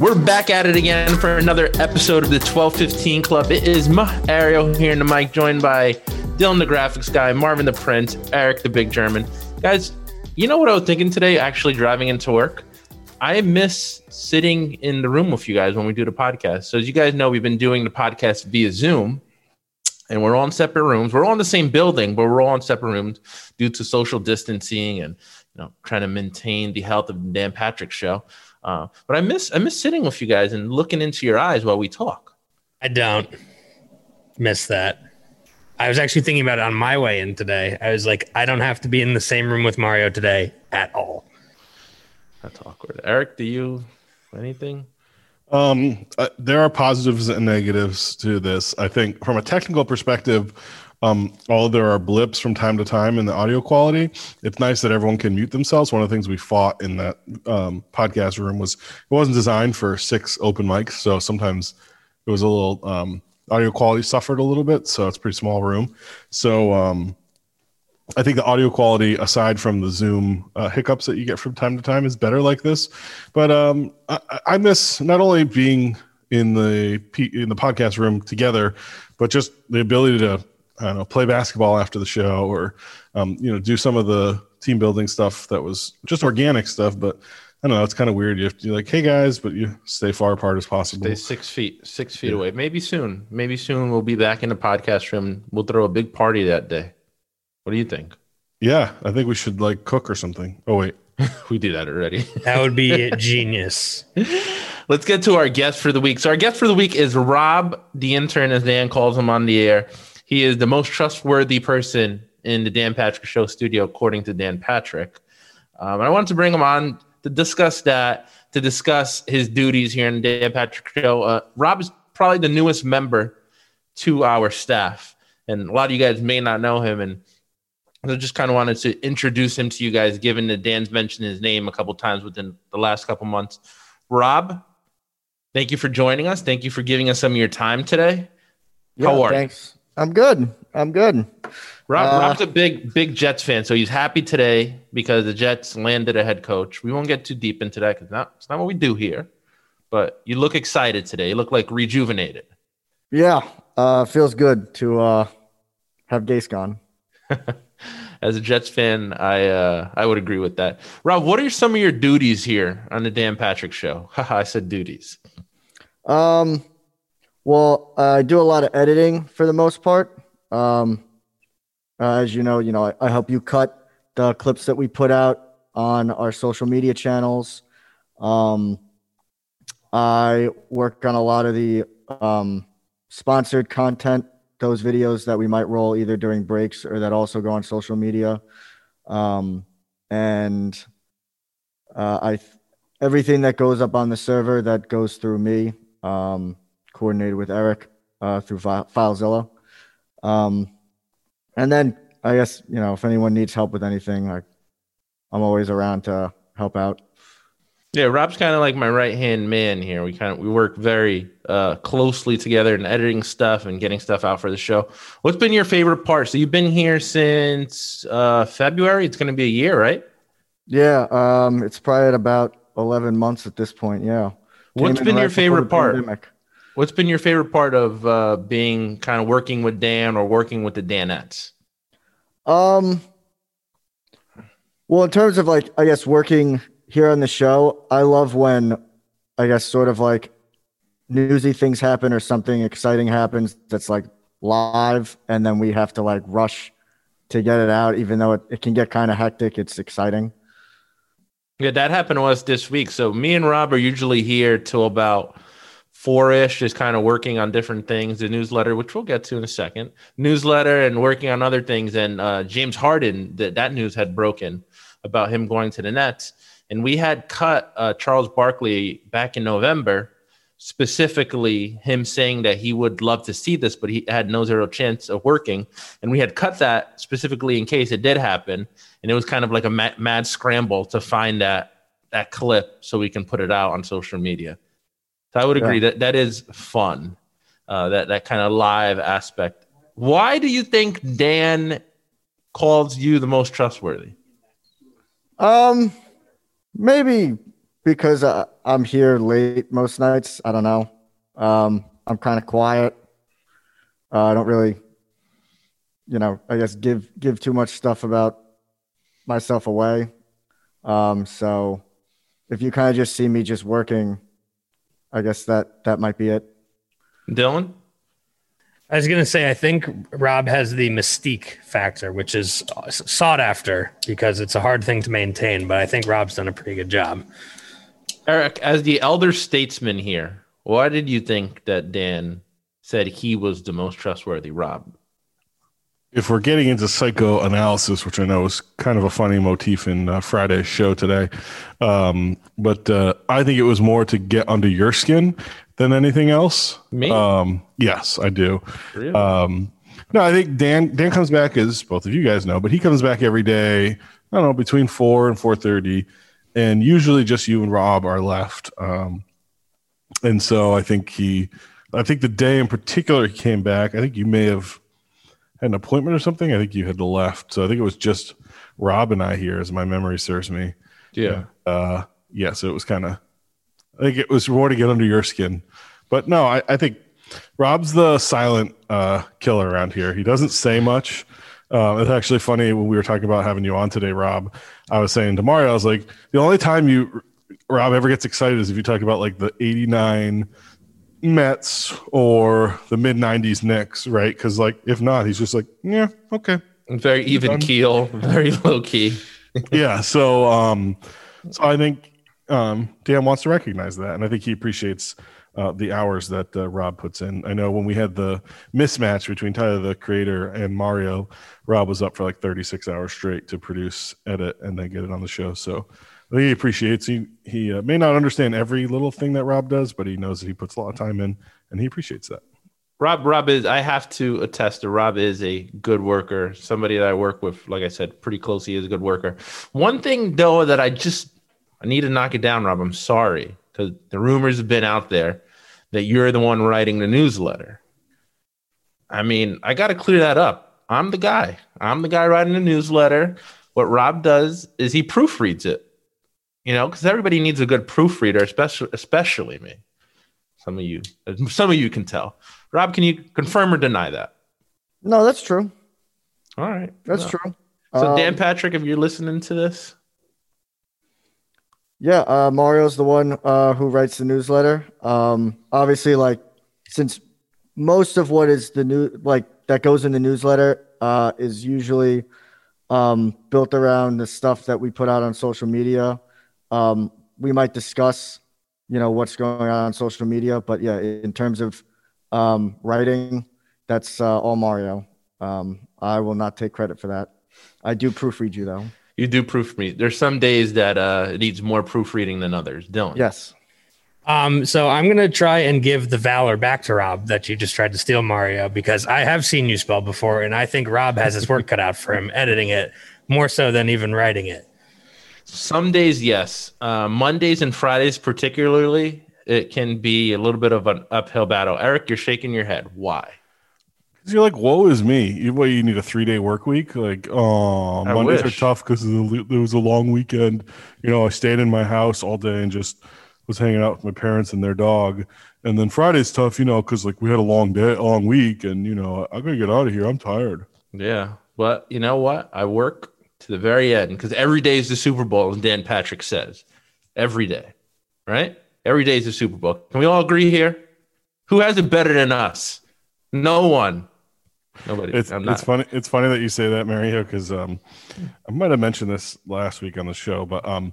We're back at it again for another episode of the 1215 Club. It is Mario here in the mic, joined by Dylan the graphics guy, Marvin the print, Eric the big German. Guys, you know what I was thinking today, actually driving into work? I miss sitting in the room with you guys when we do the podcast. So as you guys know, we've been doing the podcast via Zoom and we're all in separate rooms. We're all in the same building, but we're all in separate rooms due to social distancing and you know trying to maintain the health of the Dan Patrick show. Uh, but I miss I miss sitting with you guys and looking into your eyes while we talk. I don't miss that. I was actually thinking about it on my way in today. I was like, I don't have to be in the same room with Mario today at all. That's awkward. Eric, do you anything? Um, uh, there are positives and negatives to this. I think from a technical perspective, um, although there are blips from time to time in the audio quality, it's nice that everyone can mute themselves. One of the things we fought in that um, podcast room was it wasn't designed for six open mics, so sometimes it was a little um, audio quality suffered a little bit. So it's a pretty small room. So um, I think the audio quality, aside from the Zoom uh, hiccups that you get from time to time, is better like this. But um, I, I miss not only being in the in the podcast room together, but just the ability to I don't know, play basketball after the show or, um, you know, do some of the team building stuff that was just organic stuff. But I don't know, it's kind of weird. You have to be like, hey guys, but you stay far apart as possible. Stay six feet, six feet yeah. away. Maybe soon. Maybe soon we'll be back in the podcast room. We'll throw a big party that day. What do you think? Yeah, I think we should like cook or something. Oh wait, we do that already. that would be genius. Let's get to our guest for the week. So our guest for the week is Rob, the intern, as Dan calls him on the air. He is the most trustworthy person in the Dan Patrick Show studio, according to Dan Patrick. Um, and I wanted to bring him on to discuss that, to discuss his duties here in the Dan Patrick Show. Uh, Rob is probably the newest member to our staff, and a lot of you guys may not know him. And I just kind of wanted to introduce him to you guys, given that Dan's mentioned his name a couple times within the last couple months. Rob, thank you for joining us. Thank you for giving us some of your time today. Yeah, How are thanks. I'm good. I'm good. Rob, uh, Rob's a big, big Jets fan, so he's happy today because the Jets landed a head coach. We won't get too deep into that because not, it's not what we do here. But you look excited today. You look like rejuvenated. Yeah, uh, feels good to uh, have Gase gone. As a Jets fan, I uh, I would agree with that. Rob, what are some of your duties here on the Dan Patrick Show? I said duties. Um, well, uh, I do a lot of editing for the most part. Um, uh, as you know, you know, I, I, help you cut the clips that we put out on our social media channels. Um, I work on a lot of the um, sponsored content, those videos that we might roll either during breaks or that also go on social media. Um, and uh, I, everything that goes up on the server that goes through me. Um, coordinated with Eric uh, through FileZilla. Um, and then I guess you know if anyone needs help with anything, I, I'm always around to help out. Yeah, Rob's kind of like my right hand man here. We kind of we work very uh, closely together in editing stuff and getting stuff out for the show. What's been your favorite part? So you've been here since uh, February. It's going to be a year, right? Yeah, um, it's probably at about eleven months at this point. Yeah. What's been right your favorite part? Pandemic. What's been your favorite part of uh, being kind of working with Dan or working with the Danettes? Um, well, in terms of like, I guess working here on the show, I love when, I guess, sort of like newsy things happen or something exciting happens that's like live, and then we have to like rush to get it out, even though it, it can get kind of hectic. It's exciting. Yeah, that happened to us this week. So me and Rob are usually here till about four ish, just kind of working on different things. The newsletter, which we'll get to in a second, newsletter and working on other things. And uh, James Harden, that that news had broken about him going to the Nets, and we had cut uh, Charles Barkley back in November, specifically him saying that he would love to see this, but he had no zero chance of working. And we had cut that specifically in case it did happen. And it was kind of like a mad, mad scramble to find that that clip so we can put it out on social media. So I would agree Yeah. that that is fun. Uh, that that kind of live aspect. Why do you think Dan calls you the most trustworthy? Um, maybe because uh, I'm here late most nights. I don't know. Um, I'm kind of quiet. Uh, I don't really, you know, I guess give give too much stuff about myself away. Um, so if you kind of just see me just working, I guess that that might be it. Dylan? I was gonna say I think Rob has the mystique factor, which is sought after because it's a hard thing to maintain. But I think Rob's done a pretty good job. Eric, as the elder statesman here, why did you think that Dan said he was the most trustworthy Rob? if we're getting into psychoanalysis, which I know is kind of a funny motif in uh, Friday's show today, um, but uh, I think it was more to get under your skin than anything else. Me? Um, yes, I do. Really? Um, no, I think Dan Dan comes back as both of you guys know, but he comes back every day. I don't know between four and four thirty, and usually just you and Rob are left. Um, and so I think he, I think the day in particular he came back. I think you may have had an appointment or something. I think you had left, so I think it was just Rob and I here, as my memory serves me. yeah. Uh, yeah, so it was kind of, I think it was more to get under your skin. But no, I, I think Rob's the silent uh, killer around here. He doesn't say much. Uh, it's actually funny when we were talking about having you on today, Rob. I was saying to Mario, I was like, the only time you, Rob, ever gets excited is if you talk about like the 89 Mets or the mid 90s Knicks, right? Because, like, if not, he's just like, yeah, okay. Very even keel, very low key. yeah so um so i think um dan wants to recognize that and i think he appreciates uh, the hours that uh, rob puts in i know when we had the mismatch between tyler the creator and mario rob was up for like 36 hours straight to produce edit and then get it on the show so I think he appreciates he he uh, may not understand every little thing that rob does but he knows that he puts a lot of time in and he appreciates that Rob, Rob is. I have to attest to Rob is a good worker. Somebody that I work with, like I said, pretty closely is a good worker. One thing though that I just I need to knock it down, Rob. I'm sorry because the rumors have been out there that you're the one writing the newsletter. I mean, I got to clear that up. I'm the guy. I'm the guy writing the newsletter. What Rob does is he proofreads it. You know, because everybody needs a good proofreader, especially especially me. Some of you, some of you can tell. Rob, can you confirm or deny that? No, that's true. All right, That's Well, true. So, Um, Dan Patrick, if you're listening to this, Yeah, uh, Mario's the one uh, who writes the newsletter. Um, obviously, like since most of what is the new like that goes in the newsletter uh, is usually um, built around the stuff that we put out on social media. Um, we might discuss, you know, what's going on on social media, but yeah, in terms of um, writing, that's uh, all Mario. Um, I will not take credit for that. I do proofread you though. You do proofread. There's some days that uh, it needs more proofreading than others. Dylan, Yes. Um, so I'm gonna try and give the valor back to Rob that you just tried to steal Mario because I have seen you spell before, and I think Rob has his work cut out for him editing it more so than even writing it. some days, yes. Uh, Mondays and Fridays, particularly, it can be a little bit of an uphill battle. Eric, you're shaking your head. Why? 'Cause you're like, woe is me. You, what, you need a three day work week? Like, oh, I Mondays wish. are tough because it was a long weekend. You know, I stayed in my house all day and just was hanging out with my parents and their dog. And then Friday's tough, you know, because like we had a long day, long week, and you know, I gotta get out of here. I'm tired. Yeah. But you know what? I work to the very end because every day is the Super Bowl, as Dan Patrick says. Every day. Right? Every day is the Super Bowl. Can we all agree here? Who has it better than us? No one. Nobody. It's it's funny. It's funny that you say that, Mario, because um, I might have mentioned this last week on the show, but um,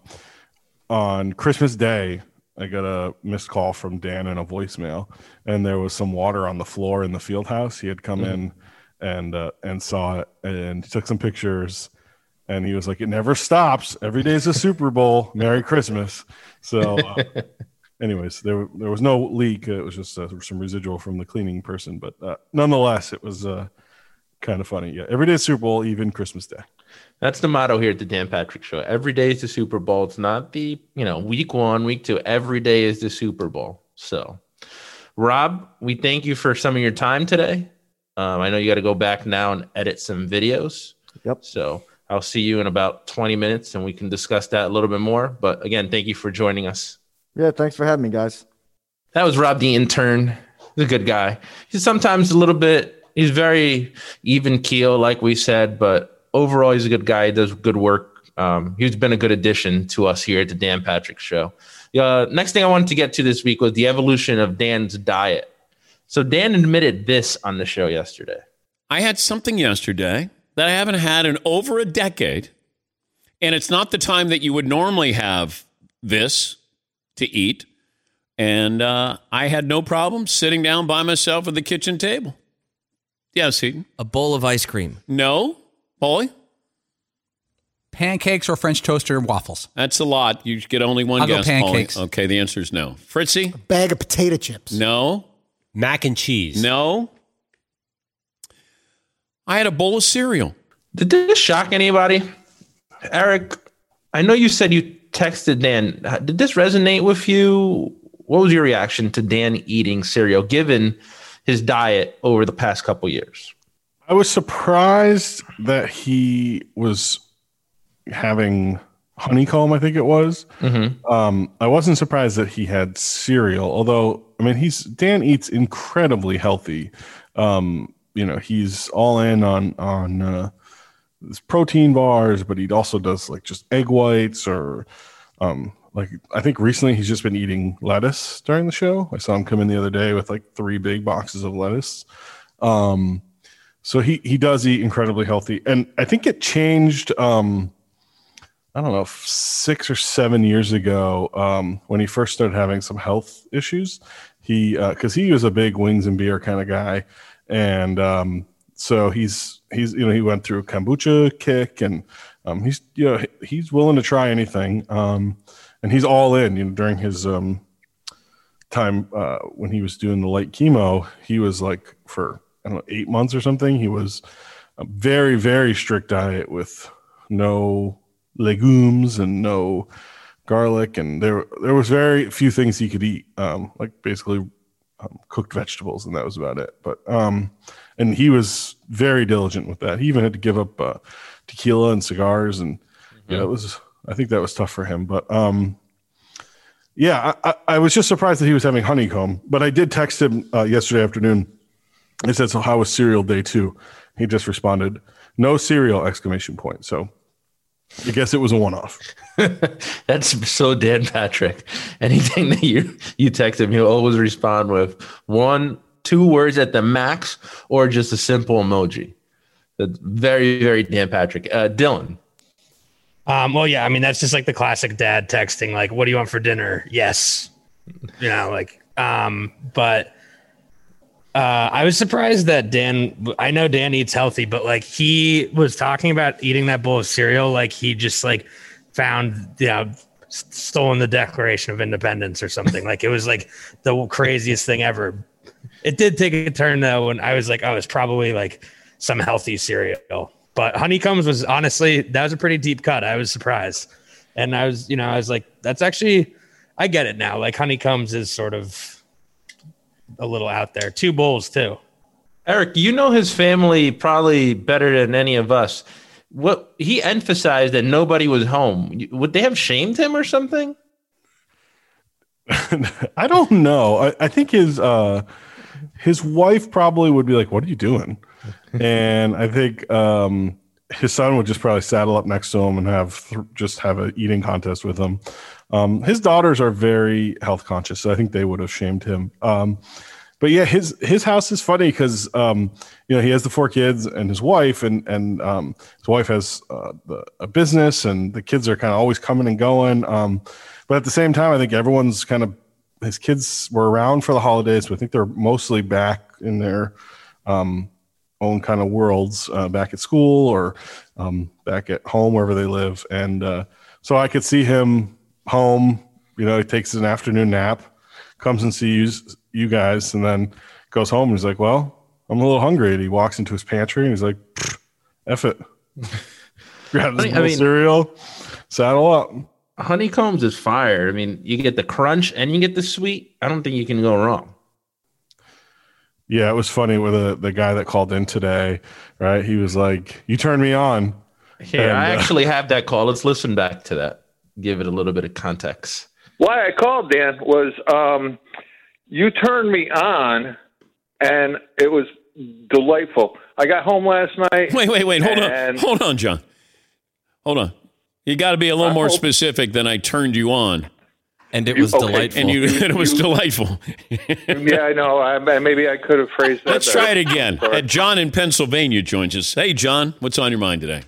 on Christmas Day, I got a missed call from Dan and a voicemail, and there was some water on the floor in the field house. He had come in and uh, and saw it, and he took some pictures, and he was like, "It never stops. Every day's a Super Bowl. Merry Christmas." So. Uh, anyways, there there was no leak. It was just uh, some residual from the cleaning person, but uh, nonetheless, it was uh, kind of funny. Yeah, every day is Super Bowl, even Christmas Day. That's the motto here at the Dan Patrick Show. Every day is the Super Bowl. It's not the you know week one, week two. Every day is the Super Bowl. So, Rob, we thank you for some of your time today. Um, I know you got to go back now and edit some videos. Yep. So I'll see you in about 20 minutes and we can discuss that a little bit more. But again, thank you for joining us. Yeah, thanks for having me, guys. That was Rob the intern. He's a good guy. He's sometimes a little bit, he's very even keel, like we said, but overall, he's a good guy. He does good work. Um, he's been a good addition to us here at the Dan Patrick Show. Uh, next thing I wanted to get to this week was the evolution of Dan's diet. So Dan admitted this on the show yesterday. I had something yesterday that I haven't had in over a decade. And it's not the time that you would normally have this to eat. And uh, I had no problem sitting down by myself at the kitchen table. Yes, Seaton. A bowl of ice cream. No, Paulie? Pancakes or French toast or waffles? That's a lot. You get only one I'll go guess, Paulie. pancakes. Okay, the answer is no. Fritzy? A Bag of potato chips. No. Mac and cheese. No. I had a bowl of cereal. Did this shock anybody? Eric, I know you said you texted Dan. Did this resonate with you? What was your reaction to Dan eating cereal given his diet over the past couple years? I was surprised that he was having honeycomb. I think it was. Um, I wasn't surprised that he had cereal. Although, I mean, he's Dan eats incredibly healthy. Um, you know, he's all in on on uh, his protein bars, but he also does like just egg whites or um, like I think recently he's just been eating lettuce during the show. I saw him come in the other day with like three big boxes of lettuce. Um, so he he does eat incredibly healthy, and I think it changed. Um, I don't know, six or seven years ago, um, when he first started having some health issues. He uh, because he was a big wings and beer kind of guy, and um, so he's he's you know he went through a kombucha kick, and um, he's you know he's willing to try anything, um, and he's all in. You know during his um, time uh, when he was doing the light chemo, he was like for I don't know eight months or something. He was a very very strict diet with no legumes and no garlic, and there there was very few things he could eat, um, like basically um, cooked vegetables, and that was about it. But um, and he was very diligent with that. He even had to give up uh, tequila and cigars, and yeah, it was. I think that was tough for him, but um, yeah, I, I, I was just surprised that he was having honeycomb. But I did text him uh, yesterday afternoon. I said, "So how was cereal day two? He just responded, "No cereal!" Exclamation point. So I guess it was a one-off. That's so Dan Patrick. Anything that you you text him, he'll always respond with one, two words at the max, or just a simple emoji. That's very, very Dan Patrick. Uh, Dylan, Um, well, yeah, I mean that's just like the classic dad texting, like, "What do you want for dinner?" Yes, you know, like, um, but uh, I was surprised that Dan. I know Dan eats healthy, but like he was talking about eating that bowl of cereal, like he just like found, you know, stolen the Declaration of Independence or something. like it was like the craziest thing ever. It did take a turn though, when I was like, oh, it's probably like some healthy cereal. But honeycombs was honestly that was a pretty deep cut. I was surprised, and I was, you know, I was like, that's actually, I get it now. Like honeycombs is sort of a little out there. Two bowls too. Eric, you know his family probably better than any of us. What he emphasized that nobody was home. Would they have shamed him or something? I don't know. I, I think his uh, his wife probably would be like, "What are you doing?" and I think um, his son would just probably saddle up next to him and have th- just have an eating contest with him. Um, his daughters are very health conscious, so I think they would have shamed him. Um, but yeah, his his house is funny because um, you know he has the four kids and his wife, and and um, his wife has uh, the, a business, and the kids are kind of always coming and going. Um, but at the same time, I think everyone's kind of his kids were around for the holidays, but I think they're mostly back in their um, own kind of worlds, uh, back at school or um, back at home wherever they live, and uh, so I could see him home You know, he takes an afternoon nap, comes and sees you guys, and then goes home. And he's like, "Well, I'm a little hungry." And he walks into his pantry and he's like, "F it." Grabs his I mean- cereal, saddle up. Honeycombs is fire. I mean, you get the crunch and you get the sweet. I don't think you can go wrong. Yeah, it was funny with the the guy that called in today, right? He was like, "You turned me on." Here, And, I uh, actually have that call. Let's listen back to that. Give it a little bit of context. Why I called Dan was um, you turned me on, and it was delightful. I got home last night. Wait, wait, wait. Hold on. Hold on, John. Hold on. You got to be a little I more hope- specific than I turned you on. And it was Okay. delightful. And you, it was You- delightful. yeah, I know. I, maybe I could have phrased that. Let's better. try it again. John in Pennsylvania joins us. Hey, John, what's on your mind today?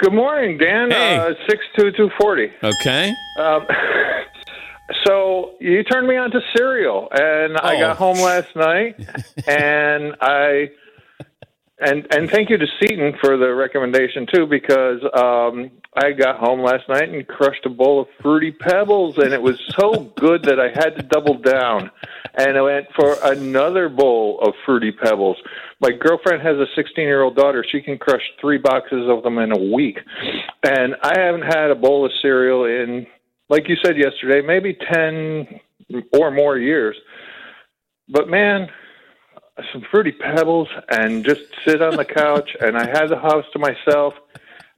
Good morning, Dan. Hey. Uh, six two two forty. Okay. Um, so you turned me on to cereal, and I Oh. got home last night, and I and and thank you to Seaton for the recommendation too, because um, I got home last night and crushed a bowl of fruity pebbles, and it was so good that I had to double down, and I went for another bowl of fruity pebbles. My girlfriend has a 16 year old daughter. She can crush three boxes of them in a week, and I haven't had a bowl of cereal in like you said yesterday, maybe 10 or more years. But man, some fruity pebbles and just sit on the couch. And I had the house to myself.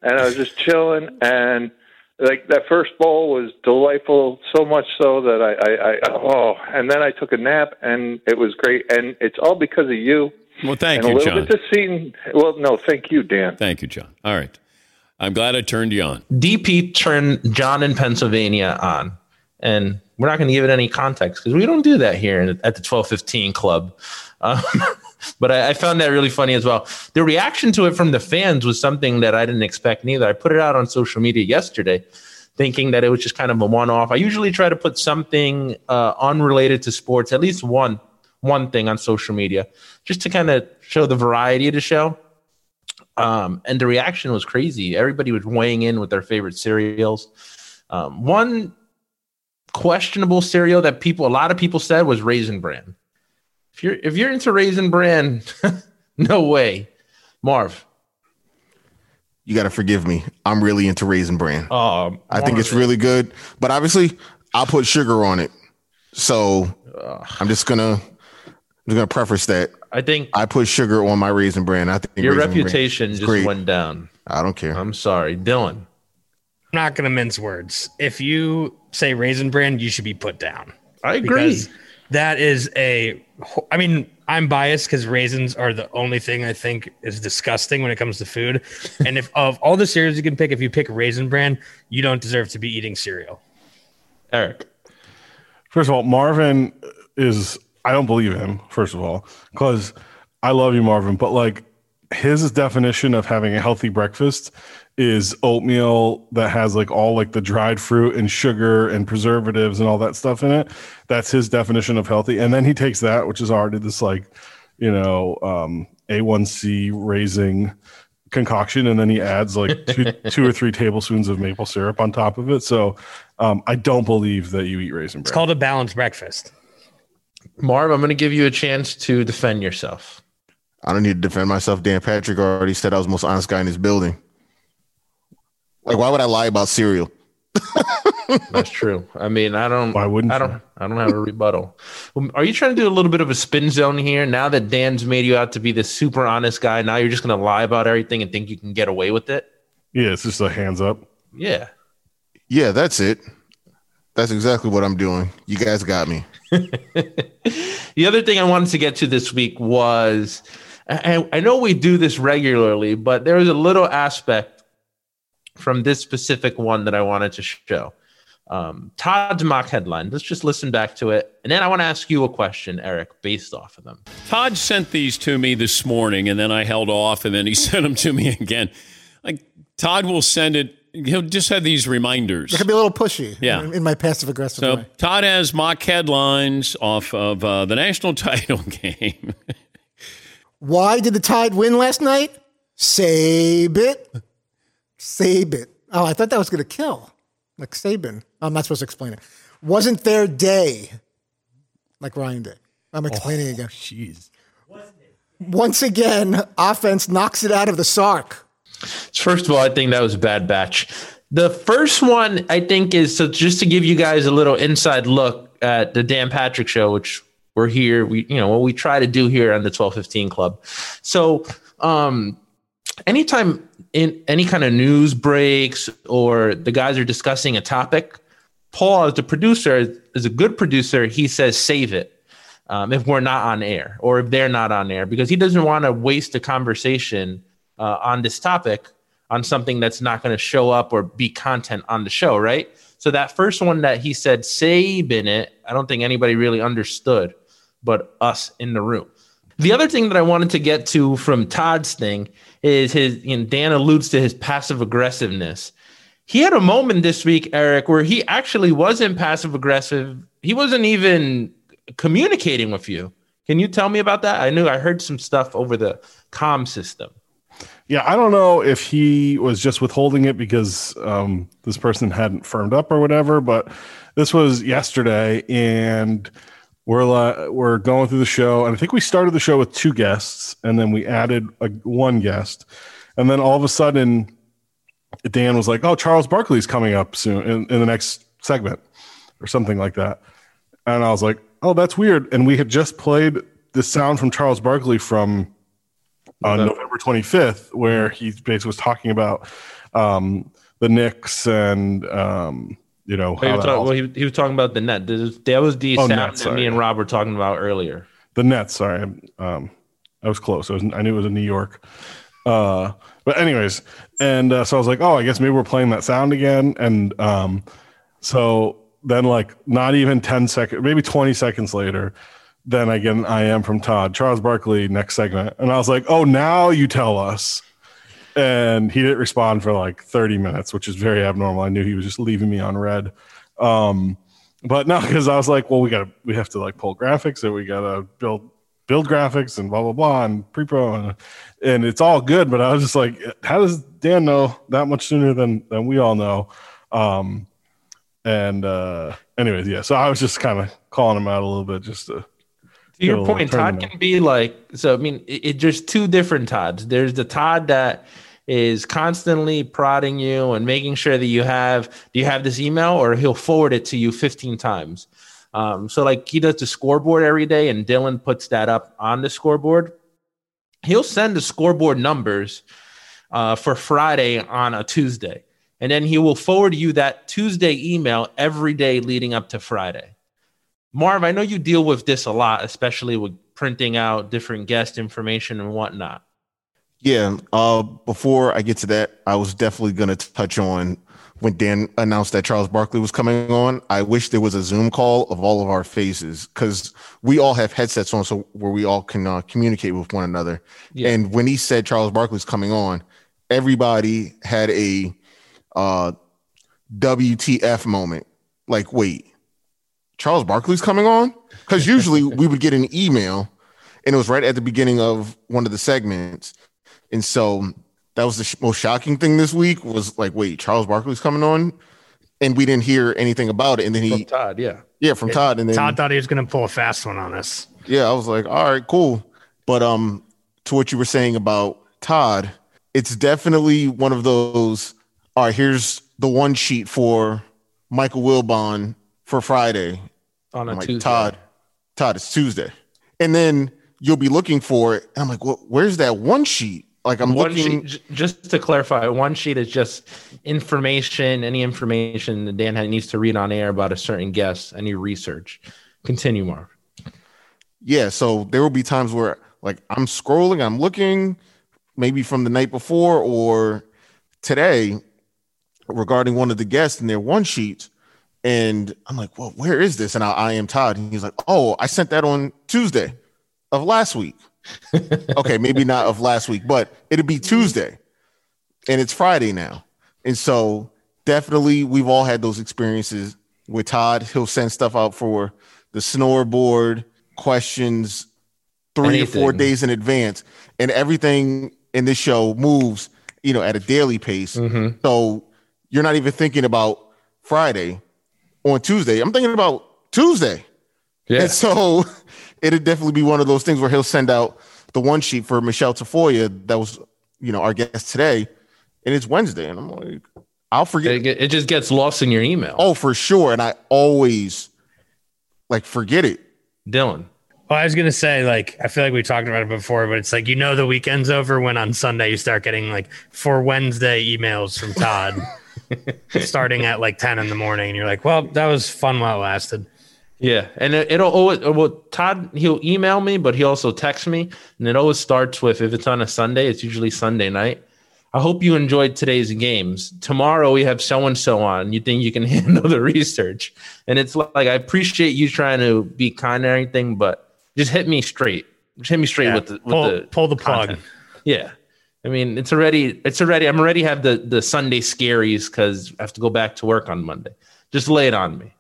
And I was just chilling. And like that first bowl was delightful so much so that I, I, I oh and then I took a nap and it was great. And it's all because of you Well, thank and a you, little John. bit to Seaton. Well, no, thank you, Dan. Thank you, John. All right. I'm glad I turned you on. DP turned John in Pennsylvania on, and we're not going to give it any context because we don't do that here at the 1215 Club. Um, but I, I found that really funny as well. The reaction to it from the fans was something that I didn't expect neither. I put it out on social media yesterday, thinking that it was just kind of a one-off. I usually try to put something uh, unrelated to sports, at least one one thing on social media, just to kind of show the variety of the show. Um, and the reaction was crazy. Everybody was weighing in with their favorite cereals. Um, one questionable cereal that people, a lot of people said, was Raisin Bran. If you're if you're into Raisin Bran, no way, Marv. You got to forgive me. I'm really into Raisin Bran. Oh, I think it's really good, but obviously I'll put sugar on it. So I'm just gonna just gonna preface that I think I put sugar on my Raisin Bran. I think your reputation just great. went down. I don't care. I'm sorry, Dylan. I'm not going to mince words. If you say raisin bran, you should be put down. I agree. That is a, I mean, I'm biased because raisins are the only thing I think is disgusting when it comes to food. and if of all the cereals you can pick, if you pick raisin bran, you don't deserve to be eating cereal. Eric. First of all, Marvin is I don't believe him, first of all, because I love you, Marvin, but like his definition of having a healthy breakfast is oatmeal that has like all like the dried fruit and sugar and preservatives and all that stuff in it. That's his definition of healthy. And then he takes that, which is already this like, you know, um, A1C raising concoction, and then he adds like two, two or three tablespoons of maple syrup on top of it. So um, I don't believe that you eat raisin bread. It's called a balanced breakfast. Marv, I'm going to give you a chance to defend yourself. I don't need to defend myself. Dan Patrick already said I was the most honest guy in this building. Like, why would I lie about cereal? That's true. I mean, I don't. Why wouldn't I don't? I don't have a rebuttal. Um, Are you trying to do a little bit of a spin zone here? Now that Dan's made you out to be this super honest guy, now you're just going to lie about everything and think you can get away with it? Yeah, it's just a hands up. Yeah. Yeah, that's it. That's exactly what I'm doing. You guys got me. The other thing I wanted to get to this week was, I, I know we do this regularly, but there was a little aspect from this specific one that I wanted to show. Um, Todd's mock headline. Let's just listen back to it, and then I want to ask you a question, Eric, based off of them. Todd sent these to me this morning, and then I held off, and then he sent them to me again. Like Todd will send it. He'll just have these reminders. It can be a little pushy. Yeah. In, in my passive aggressive So way. Todd has mock headlines off of uh, the national title game. Why did the Tide win last night? Save it. Save it. Oh, I thought that was going to kill. Like Saban. I'm not supposed to explain it. wasn't their day, like Ryan did. I'm explaining again. Jeez. Once again, offense knocks it out of the Sark. First of all, I think that was a bad batch. The first one, I think, is so just to give you guys a little inside look at the Dan Patrick Show, which we're here. We, you know, what we try to do here on the 1215 Club. So, um, anytime in any kind of news breaks or the guys are discussing a topic, Paul, as the producer, is a good producer. He says, save it um, if we're not on air or if they're not on air because he doesn't want to waste a conversation uh, on this topic on something that's not going to show up or be content on the show, right? So that first one that he said save in it, I don't think anybody really understood, but us in the room. The other thing that I wanted to get to from Todd's thing is his, know, Dan alludes to his passive aggressiveness. He had a moment this week, Eric, where he actually wasn't passive aggressive. He wasn't even communicating with you. Can you tell me about that? I knew I heard some stuff over the com system. Yeah, I don't know if he was just withholding it because um, this person hadn't firmed up or whatever, but this was yesterday, and we're uh, we're going through the show, and I think we started the show with two guests, and then we added a, one guest, and then all of a sudden, Dan was like, "Oh, Charles Barkley's coming up soon in, in the next segment, or something like that," and I was like, "Oh, that's weird," and we had just played the sound from Charles Barkley from on Okay. November 25th, where he basically was talking about um, the Knicks and um, you know was, all- well, he, he was talking about the net. That was the Oh, sound net, that sorry. me and Rob were talking about earlier. the Nets. Sorry, um, I was close. I, was, I knew it was in New York. Uh, but anyways, and uh, so I was like, oh, I guess maybe we're playing that sound again. And um, so then, like, not even 10 seconds, maybe 20 seconds later, then I get an IM from Todd, Charles Barkley, next segment. And I was like, oh, now you tell us. And he didn't respond for like 30 minutes, which is very abnormal. I knew he was just leaving me on read. Um, but no, because I was like, well, we got to, we have to like pull graphics and we got to build, build graphics and blah, blah, blah, and pre pro. And, and it's all good. But I was just like, how does Dan know that much sooner than, than we all know? Um, and, uh, anyways, yeah. So I was just kind of calling him out a little bit just to, To your point, Todd can be like so. I mean, it, it, there's two different Todds. There's the Todd that is constantly prodding you and making sure that you have do you have this email or he'll forward it to you 15 times. Um, so like he does the scoreboard every day, and Dylan puts that up on the scoreboard. He'll send the scoreboard numbers uh, for Friday on a Tuesday, and then he will forward you that Tuesday email every day leading up to Friday. Marv, I know you deal with this a lot, especially with printing out different guest information and whatnot. Yeah. Uh, before I get to that, I was definitely going to touch on when Dan announced that Charles Barkley was coming on. I wish there was a Zoom call of all of our faces because we all have headsets on, so where we all can uh, communicate with one another. Yeah. And when he said Charles Barkley's coming on, everybody had a uh, WTF moment. Like, wait, Charles Barkley's coming on? Because usually we would get an email and it was right at the beginning of one of the segments. And so that was the sh- most shocking thing this week was like, wait, Charles Barkley's coming on? And we didn't hear anything about it. And then he, From Todd, yeah. yeah, from Todd. And then, Todd thought he was going to pull a fast one on us. yeah, I was like, all right, cool. But um, to what you were saying about Todd, it's definitely one of those. All right, here's the one sheet for Michael Wilbon for Friday. On a I'm like, Tuesday. Todd, Todd, it's Tuesday. And then you'll be looking for it. And I'm like, well, where's that one sheet? Like I'm one looking. sheet, just to clarify, one sheet is just information, any information that Dan needs to read on air about a certain guest, any research. Continue, Marv. Yeah, so there will be times where like I'm scrolling, I'm looking, maybe from the night before or today regarding one of the guests in their one sheet. And I'm like, well, where is this? And I, I am Todd. And he's like, oh, I sent that on Tuesday of last week. okay, maybe not of last week, but it'll be Tuesday. And it's Friday now. And so definitely we've all had those experiences with Todd. He'll send stuff out for the snoreboard questions three to four days in advance. And everything in this show moves, you know, at a daily pace. Mm-hmm. So you're not even thinking about Friday. On Tuesday. I'm thinking about Tuesday. Yeah. And so it'd definitely be one of those things where he'll send out the one sheet for Michelle Tafoya that was, you know, our guest today, and it's Wednesday, and I'm like, I'll forget. It, it just gets lost in your email. Oh, for sure, and I always like forget it. Dylan. Well, I was gonna say, like, I feel like we talked about it before, but it's like you know the weekend's over when on Sunday you start getting like for Wednesday emails from Todd, starting at like ten in the morning, and you're like, well, that was fun while it lasted. Yeah, and it, it'll always uh, well Todd he'll email me, but he also texts me, and it always starts with if it's on a Sunday, it's usually Sunday night. I hope you enjoyed today's games. Tomorrow we have so and so on. You think you can handle the research? And it's like I appreciate you trying to be kind and everything, but just hit me straight. Just hit me straight Yeah, with the with pull- the pull the plug. content. Yeah. I mean, it's already it's already I'm already have the the Sunday scaries because I have to go back to work on Monday. Just lay it on me.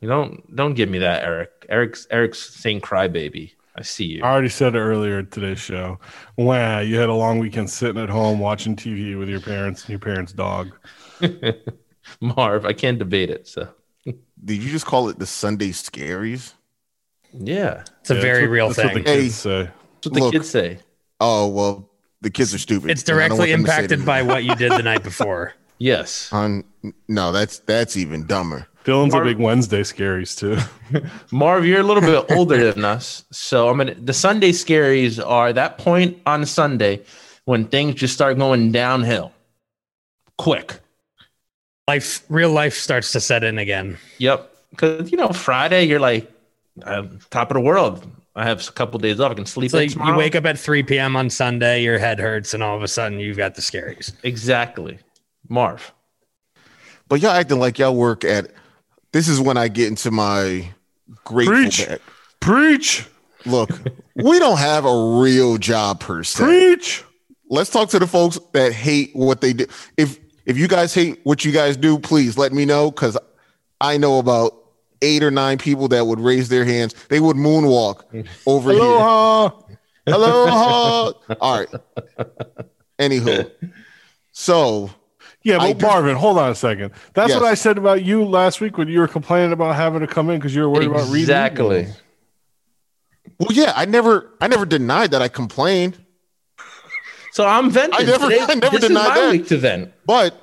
You don't don't give me that, Eric. Eric's Eric's saying crybaby. I see you. I already said it earlier in today's show. Wow, you had a long weekend sitting at home watching TV with your parents and your parents' dog. Marv, I can't debate it. So Did you just call it the Sunday scaries? yeah. It's a Yeah, very that's what- real that's what thing. the kids Hey. say. That's what the Look. kids say. Oh well, the kids are stupid. It's and I don't directly want them to say impacted by what you did the night before. Yes. On no, that's that's even dumber. Dylan's Marv- a big Wednesday scaries too. Marv, you're a little bit older than us. So I'm gonna the Sunday scaries are that point on Sunday when things just start going downhill. Quick. Life, real life starts to set in again. Yep. Because you know, Friday you're like I'm top of the world. I have a couple of days off. I can sleep. So you wake up at 3 p.m. on Sunday, your head hurts, and all of a sudden you've got the scaries. Exactly. Marv. But y'all acting like y'all work at. This is when I get into my grateful Preach. bag. Preach, Look, we don't have a real job per se. preach. Let's talk to the folks that hate what they do. If if you guys hate what you guys do, please let me know because I know about eight or nine people that would raise their hands. They would moonwalk over here. Aloha. Aloha. All right. Anywho, so Yeah, but do- Marvin, hold on a second. That's Yes. what I said about you last week when you were complaining about having to come in because you were worried about reading. Exactly. well, yeah, I never, I never denied that I complained, So I'm venting. I never- Today- I never this is denied my that. week to vent. but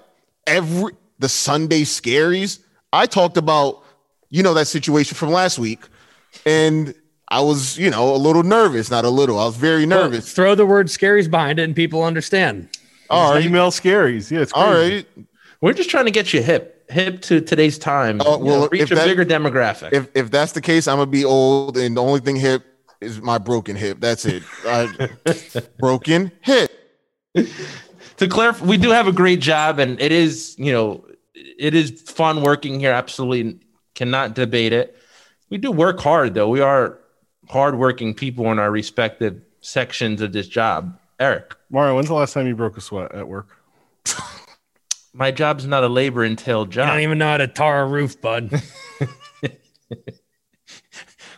every the Sunday scaries, I talked about, you know, that situation from last week, and I was, you know, a little nervous. Not a little. I was very nervous. Throw the word scaries behind it, and people understand. All right, Email scaries. Yeah, it's crazy. all right. We're just trying to get you hip, hip to today's time. Oh, you well, know, reach if a that- bigger demographic. If if that's the case, I'm gonna be old, and the only thing hip is my broken hip. That's it. I, broken hip. to clarify, we do have a great job, and it is, you know, it is fun working here. Absolutely, cannot debate it. We do work hard, though. We are hardworking people in our respective sections of this job. Eric, Mario, when's the last time you broke a sweat at work? my job's not a labor entailed job. I don't even know how to tar a roof, bud.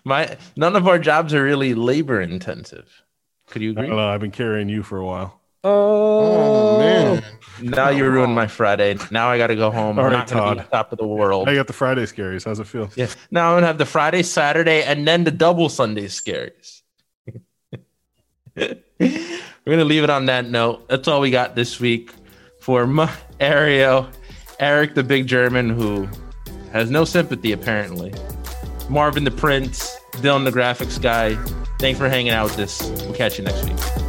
My none of our jobs are really labor intensive. Could you I agree? don't know. I've been carrying you for a while. Oh, oh man. Now you ruined my Friday. Now I got to go home. All I'm right, not going to be top of the world. I got the Friday scaries. How's it feel? Yeah. Now I'm gonna have the Friday, Saturday, and then the double Sunday scaries. We're gonna leave it on that note. That's all we got this week for Ma- Ario, Eric the Big German, who has no sympathy apparently. Marvin the Prince, Dylan the graphics guy. Thanks for hanging out with us. We'll catch you next week.